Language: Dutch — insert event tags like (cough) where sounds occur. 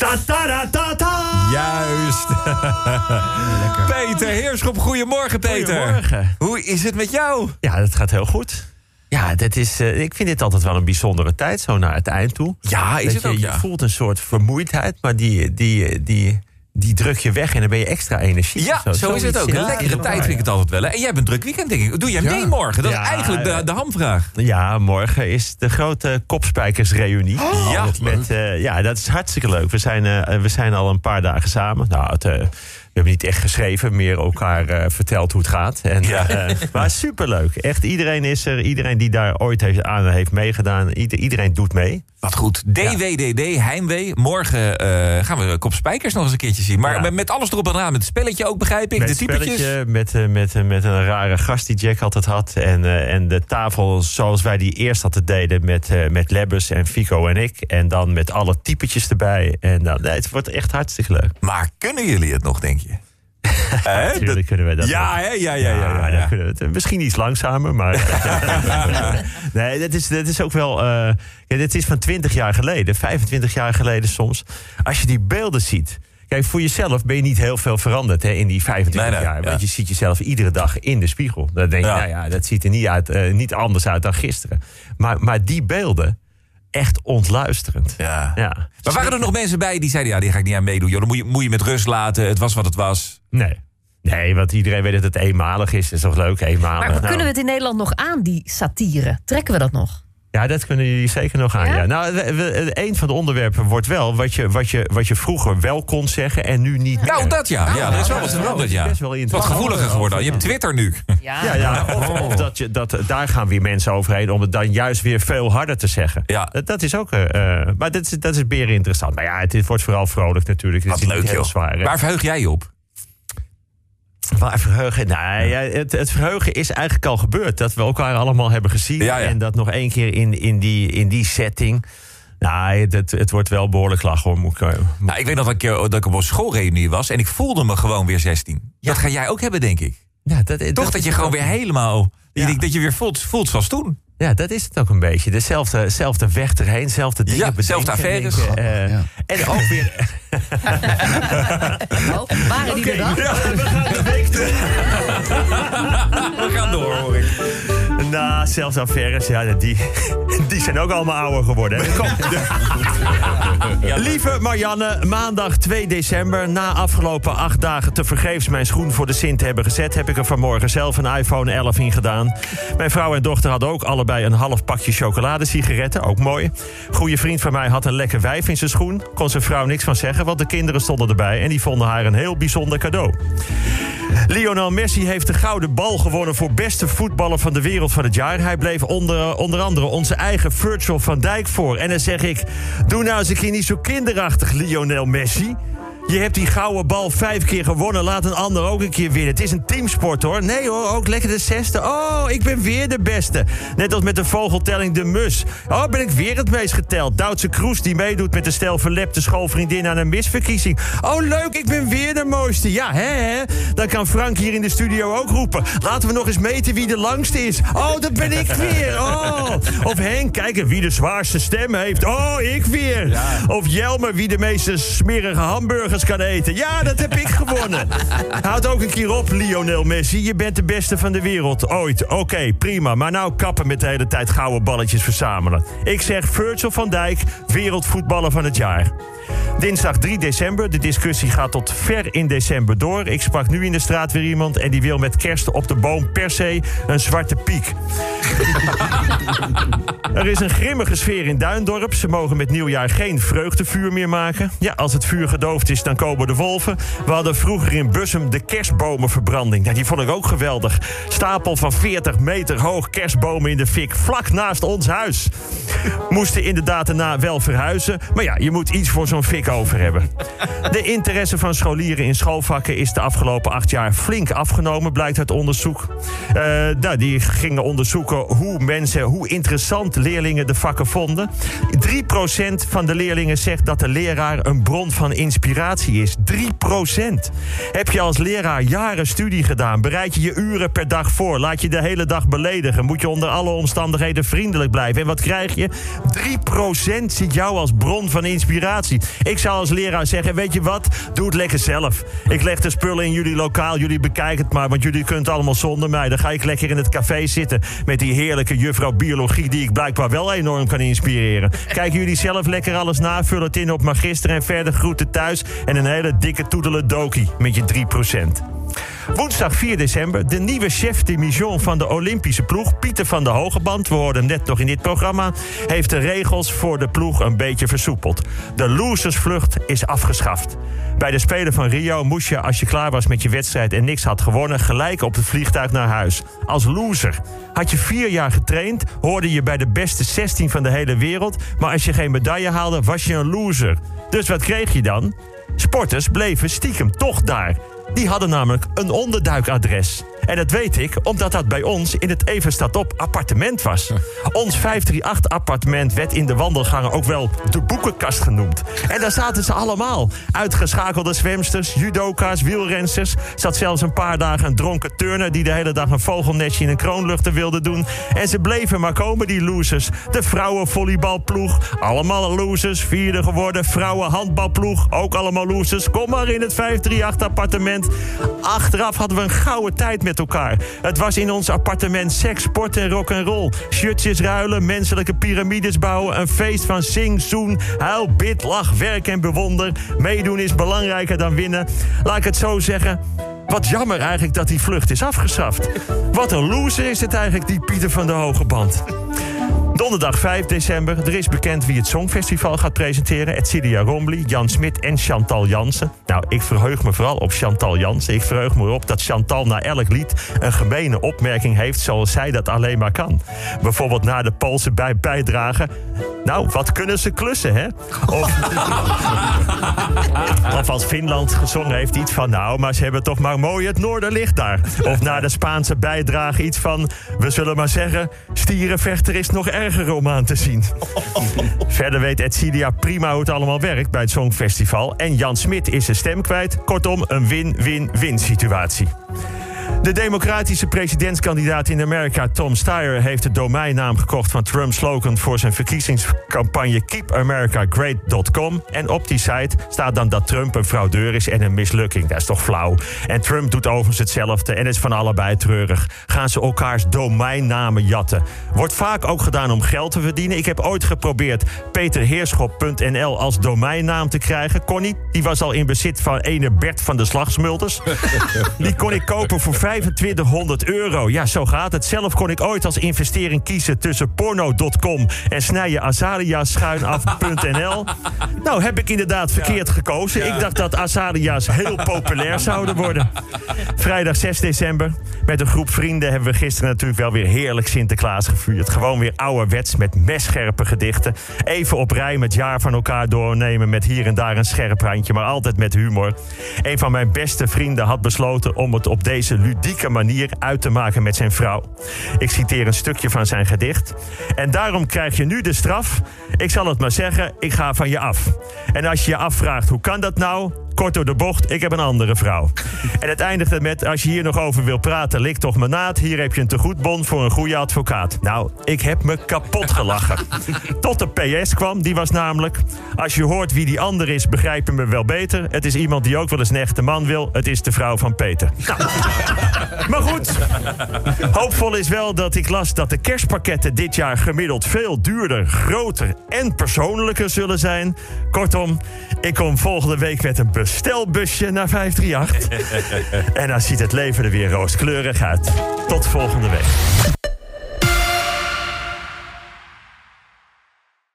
Ta ta ta ta ta. Juist. Peter Heerschop, goedemorgen Peter. Goedemorgen. Hoe is het met jou? Ja, dat gaat heel goed. Ja, dat is, eh, ik vind dit altijd wel een bijzondere tijd, zo naar het eind toe. Ja, is Dat het je, ook, je ja. voelt een soort vermoeidheid, maar die, die, die, die druk je weg en dan ben je extra energiek. Ja, zo, is het ook. Een lekkere tijd vind ik het altijd wel. hè. En jij hebt een druk weekend, denk ik. Doe jij mee morgen? Dat is eigenlijk de, de hamvraag. Ja, morgen is de grote kopspijkersreunie. Ja, Met, eh, ja, dat is hartstikke leuk. We zijn, eh, we zijn al een paar dagen samen. Nou, het, eh, hebben niet echt geschreven, meer elkaar eh, verteld hoe het gaat. En, Ja. eh, maar superleuk. Echt, iedereen is er. Iedereen die daar ooit heeft, aan heeft meegedaan. Ieder- iedereen doet mee. Wat goed. DWDD, Heimwee. Morgen eh, gaan we Kop Spijkers nog eens een keertje zien. Maar met, alles erop en eraan. Met het spelletje ook, begrijp ik. Met de typetjes. met, met, met een rare gast die Jack altijd had. En, en de tafel zoals wij die eerst altijd deden met, met Lebbes en Fico en ik. En dan met alle typetjes erbij. En dan, het wordt echt hartstikke leuk. Maar kunnen jullie het nog, denk je? (laughs) Natuurlijk kunnen we dat Ja, hè? ja, ja, ja. ja, het. Misschien iets langzamer, maar... (laughs) nee, dat is, dat is ook wel... ja, dit is van 20 jaar geleden, 25 jaar geleden soms. Als je die beelden ziet... Kijk, voor jezelf ben je niet heel veel veranderd hè, in die 25 Nee, nee, jaar. ja. Want je ziet jezelf iedere dag in de spiegel. Dan denk je, Ja. nou ja, dat ziet er niet, uit, eh, niet anders uit dan gisteren. Maar, maar die beelden, echt ontluisterend. Ja. Ja. Maar waren er nog mensen bij die zeiden... ja, die ga ik niet aan meedoen. Joh, dan moet je, moet je met rust laten. Het was wat het was. Nee. Nee, want iedereen weet dat het eenmalig is. Dat is toch leuk, eenmalig. Maar Nou. kunnen we het in Nederland nog aan, die satire? Trekken we dat nog? Ja, dat kunnen jullie zeker nog aan. Ja? Ja? Nou, we- we- een van de onderwerpen wordt wel wat je, wat, je, wat je vroeger wel kon zeggen en nu niet meer. Nou, dat ja. Ja, er is wel wat dat veranderd, is ja. best wel Wat interessant. gevoeliger geworden. Je hebt Twitter nu. Ja, ja. Of, of dat je, dat, daar gaan weer mensen overheen om het dan juist weer veel harder te zeggen. Ja. Dat, dat is ook. eh, eh, maar dat is, dat is beren interessant. Maar ja, het wordt vooral vrolijk natuurlijk. Het Wat is leuk, heel joh. zwaar. hè. Waar verheug jij je op? Waar verheugen? Nou, ja, het, het verheugen is eigenlijk al gebeurd. Dat we elkaar allemaal hebben gezien. Ja, ja. En dat nog één keer in, in, die, in die setting. Nou, het, het, wordt wel behoorlijk lachen hoor. Moet ik, eh, Nou, ik weet nog dat ik, dat ik op een schoolreunie was... en ik voelde me gewoon weer 16. Dat ga jij ook hebben, denk ik. ja, dat, Toch dat, je gewoon weer helemaal... Dat je, dat je weer voelt, voelt zoals toen. Ja, dat is het ook een beetje. Dezelfde, dezelfde weg erheen, dezelfde dingen Ja, bedenken. zelfde affaires. denken, eh, Ja. En ook weer... (laughs) Oh, waren die er dan? Ja, we gaan de week te- We gaan door, hoor ik. Nou, zelfs affaires, ja, die, die zijn ook allemaal ouder geworden. hè. (laughs) Lieve Marianne, maandag 2 december, na afgelopen acht dagen te vergeefs mijn schoen voor de Sint te hebben gezet, heb ik er vanmorgen zelf een iPhone 11 in gedaan. Mijn vrouw en dochter hadden ook allebei een half pakje chocoladesigaretten, ook mooi. Goeie vriend van mij had een lekker wijf in zijn schoen. Kon zijn vrouw niks van zeggen, want de kinderen stonden erbij en die vonden haar een heel bijzonder cadeau. Lionel Messi heeft de gouden bal gewonnen voor beste voetballer van de wereld van het jaar. Hij bleef onder, onder andere onze eigen Virgil van Dijk voor. En dan zeg ik, doe nou eens een keer niet zo kinderachtig, Lionel Messi. Je hebt die gouden bal vijf keer gewonnen. Laat een ander ook een keer winnen. Het is een teamsport hoor. Nee hoor, ook lekker de zesde. Oh, ik ben weer de beste. Net als met de vogeltelling de mus. Oh, ben ik weer het meest geteld. Duitse Kroes die meedoet met de stel verlepte schoolvriendin aan een misverkiezing. Oh, leuk, ik ben weer de mooiste. Ja, hè, hè? Dan kan Frank hier in de studio ook roepen. Laten we nog eens meten wie de langste is. Oh, dat ben ik weer. Oh. Of Henk, kijken wie de zwaarste stem heeft. Oh, ik weer. Of Jelmer, wie de meeste smerige hamburgers kan eten. Ja, dat heb ik gewonnen. (laughs) Houd ook een keer op, Lionel Messi. Je bent de beste van de wereld. Ooit. Oké, prima. Maar nou kappen met de hele tijd gouden balletjes verzamelen. Ik zeg Virgil van Dijk, wereldvoetballer van het jaar. Dinsdag 3 december. De discussie gaat tot ver in december door. Ik sprak nu in de straat weer iemand... en die wil met kerst op de boom per se een zwarte piek. (laughs) Er is een grimmige sfeer in Duindorp. Ze mogen met nieuwjaar geen vreugdevuur meer maken. Ja, als het vuur gedoofd is, dan komen de wolven. We hadden vroeger in Bussum de kerstbomenverbranding. Die vond ik ook geweldig. Stapel van 40 meter hoog kerstbomen in de fik, vlak naast ons huis. Moesten inderdaad daarna wel verhuizen. Maar ja, je moet iets voor zo'n fik over hebben. De interesse van scholieren in schoolvakken is de afgelopen acht jaar flink afgenomen, blijkt uit onderzoek. Eh, nou, die gingen onderzoeken hoe mensen, hoe interessant leerlingen de vakken vonden. 3% van de leerlingen zegt dat de leraar een bron van inspiratie is 3%. Heb je als leraar jaren studie gedaan? Bereid je je uren per dag voor? Laat je de hele dag beledigen? Moet je onder alle omstandigheden vriendelijk blijven? En wat krijg je? 3% ziet jou als bron van inspiratie. Ik zou als leraar zeggen, weet je wat? Doe het lekker zelf. Ik leg de spullen in jullie lokaal, jullie bekijken het maar... want jullie het allemaal zonder mij. Dan ga ik lekker in het café zitten met die heerlijke juffrouw biologie... die ik blijkbaar wel enorm kan inspireren. Kijken jullie zelf lekker alles na, vul het in op magister... en verder groeten thuis en een hele dikke toedele dokie met je 3%. Woensdag 4 december, de nieuwe chef de mission van de Olympische ploeg, Pieter van der Hogeband, we hoorden net nog in dit programma, heeft de regels voor de ploeg een beetje versoepeld. De losersvlucht is afgeschaft. Bij de Spelen van Rio moest je, als je klaar was met je wedstrijd en niks had gewonnen, gelijk op het vliegtuig naar huis. Als loser. Had je vier jaar getraind, hoorde je bij de beste 16 van de hele wereld, maar als je geen medaille haalde, was je een loser. Dus wat kreeg je dan? Sporters bleven stiekem toch daar. Die hadden namelijk een onderduikadres. En dat weet ik omdat dat bij ons in het Evenstad op appartement was. Ons 538-appartement werd in de wandelgangen ook wel de boekenkast genoemd. En daar zaten ze allemaal. Uitgeschakelde zwemsters, judoka's, wielrensters. Zat zelfs een paar dagen een dronken turner... die de hele dag een vogelnestje in een kroonluchter wilde doen. En ze bleven maar komen, die losers. De vrouwenvolleybalploeg, allemaal losers. Vierde geworden, vrouwenhandbalploeg, ook allemaal losers. Kom maar in het 538-appartement. Achteraf hadden we een gouden tijd met Het was in ons appartement seks, sport en rock and roll. Shirtjes ruilen, menselijke piramides bouwen, een feest van zing, zoen, huil, bid, lach, werk en bewonder. Meedoen is belangrijker dan winnen. Laat ik het zo zeggen. Wat jammer eigenlijk dat die vlucht is afgeschaft. Wat een loser is het eigenlijk, die Pieter van de Hoge Band. Donderdag 5 december. Er is bekend wie het Songfestival gaat presenteren. Edcilia Rombly, Jan Smit en Chantal Jansen. Nou, ik verheug me vooral op Chantal Jansen. Ik verheug me erop dat Chantal na elk lied een gemene opmerking heeft... zoals zij dat alleen maar kan. Bijvoorbeeld na de Poolse bij bijdrage... Nou, wat kunnen ze klussen, hè? Of, (laughs) of als Finland gezongen heeft iets van... nou, maar ze hebben toch maar mooi het noorderlicht daar. Of na de Spaanse bijdrage iets van... we zullen maar zeggen, stierenvechter is nog erger om aan te zien. (laughs) Verder weet Edcilia prima hoe het allemaal werkt bij het Songfestival. En Jan Smit is zijn stem kwijt. Kortom, een win-win-win situatie. De democratische presidentskandidaat in Amerika, Tom Steyer, heeft de domeinnaam gekocht van Trump's slogan voor zijn verkiezingscampagne KeepAmericaGreat.com. En op die site staat dan dat Trump een fraudeur is en een mislukking. Dat is toch flauw? En Trump doet overigens hetzelfde en is van allebei treurig. Gaan ze elkaars domeinnamen jatten? Wordt vaak ook gedaan om geld te verdienen. Ik heb ooit geprobeerd peterheerschop.nl als domeinnaam te krijgen. Kon niet. Die was al in bezit van ene Bert van de Slagsmulders. (laughs) Die kon ik kopen voor 2500 euro. Ja, zo gaat het. Zelf kon ik ooit als investering kiezen tussen porno.com en snijdenazaliaschuinaf.nl. (laughs) Nou, heb ik inderdaad verkeerd gekozen. Ik dacht dat azalia's heel populair zouden worden. Vrijdag 6 december. Met een groep vrienden hebben we gisteren natuurlijk wel weer heerlijk Sinterklaas gevierd. Gewoon weer ouderwets met messcherpe gedichten. Even op rij met jaar van elkaar doornemen met hier en daar een scherp randje, maar altijd met humor. Een van mijn beste vrienden had besloten om het op deze ludieke manier uit te maken met zijn vrouw. Ik citeer een stukje van zijn gedicht. En daarom krijg je nu de straf. Ik zal het maar zeggen, ik ga van je af. En als je je afvraagt, hoe kan dat nou? Kort door de bocht, ik heb een andere vrouw. En het eindigde met, als je hier nog over wil praten, lik toch me naad. Hier heb je een tegoedbon voor een goede advocaat. Nou, ik heb me kapot gelachen. (laughs) Tot de PS kwam, die was namelijk... Als je hoort wie die ander is, begrijp je me wel beter. Het is iemand die ook wel eens een echte man wil. Het is de vrouw van Peter. Nou. (laughs) Maar goed, hoopvol is wel dat ik las dat de kerstpakketten dit jaar gemiddeld veel duurder, groter en persoonlijker zullen zijn. Kortom, ik kom volgende week met een bestelbusje naar 538. (laughs) en dan ziet het leven er weer rooskleurig uit. Tot volgende week.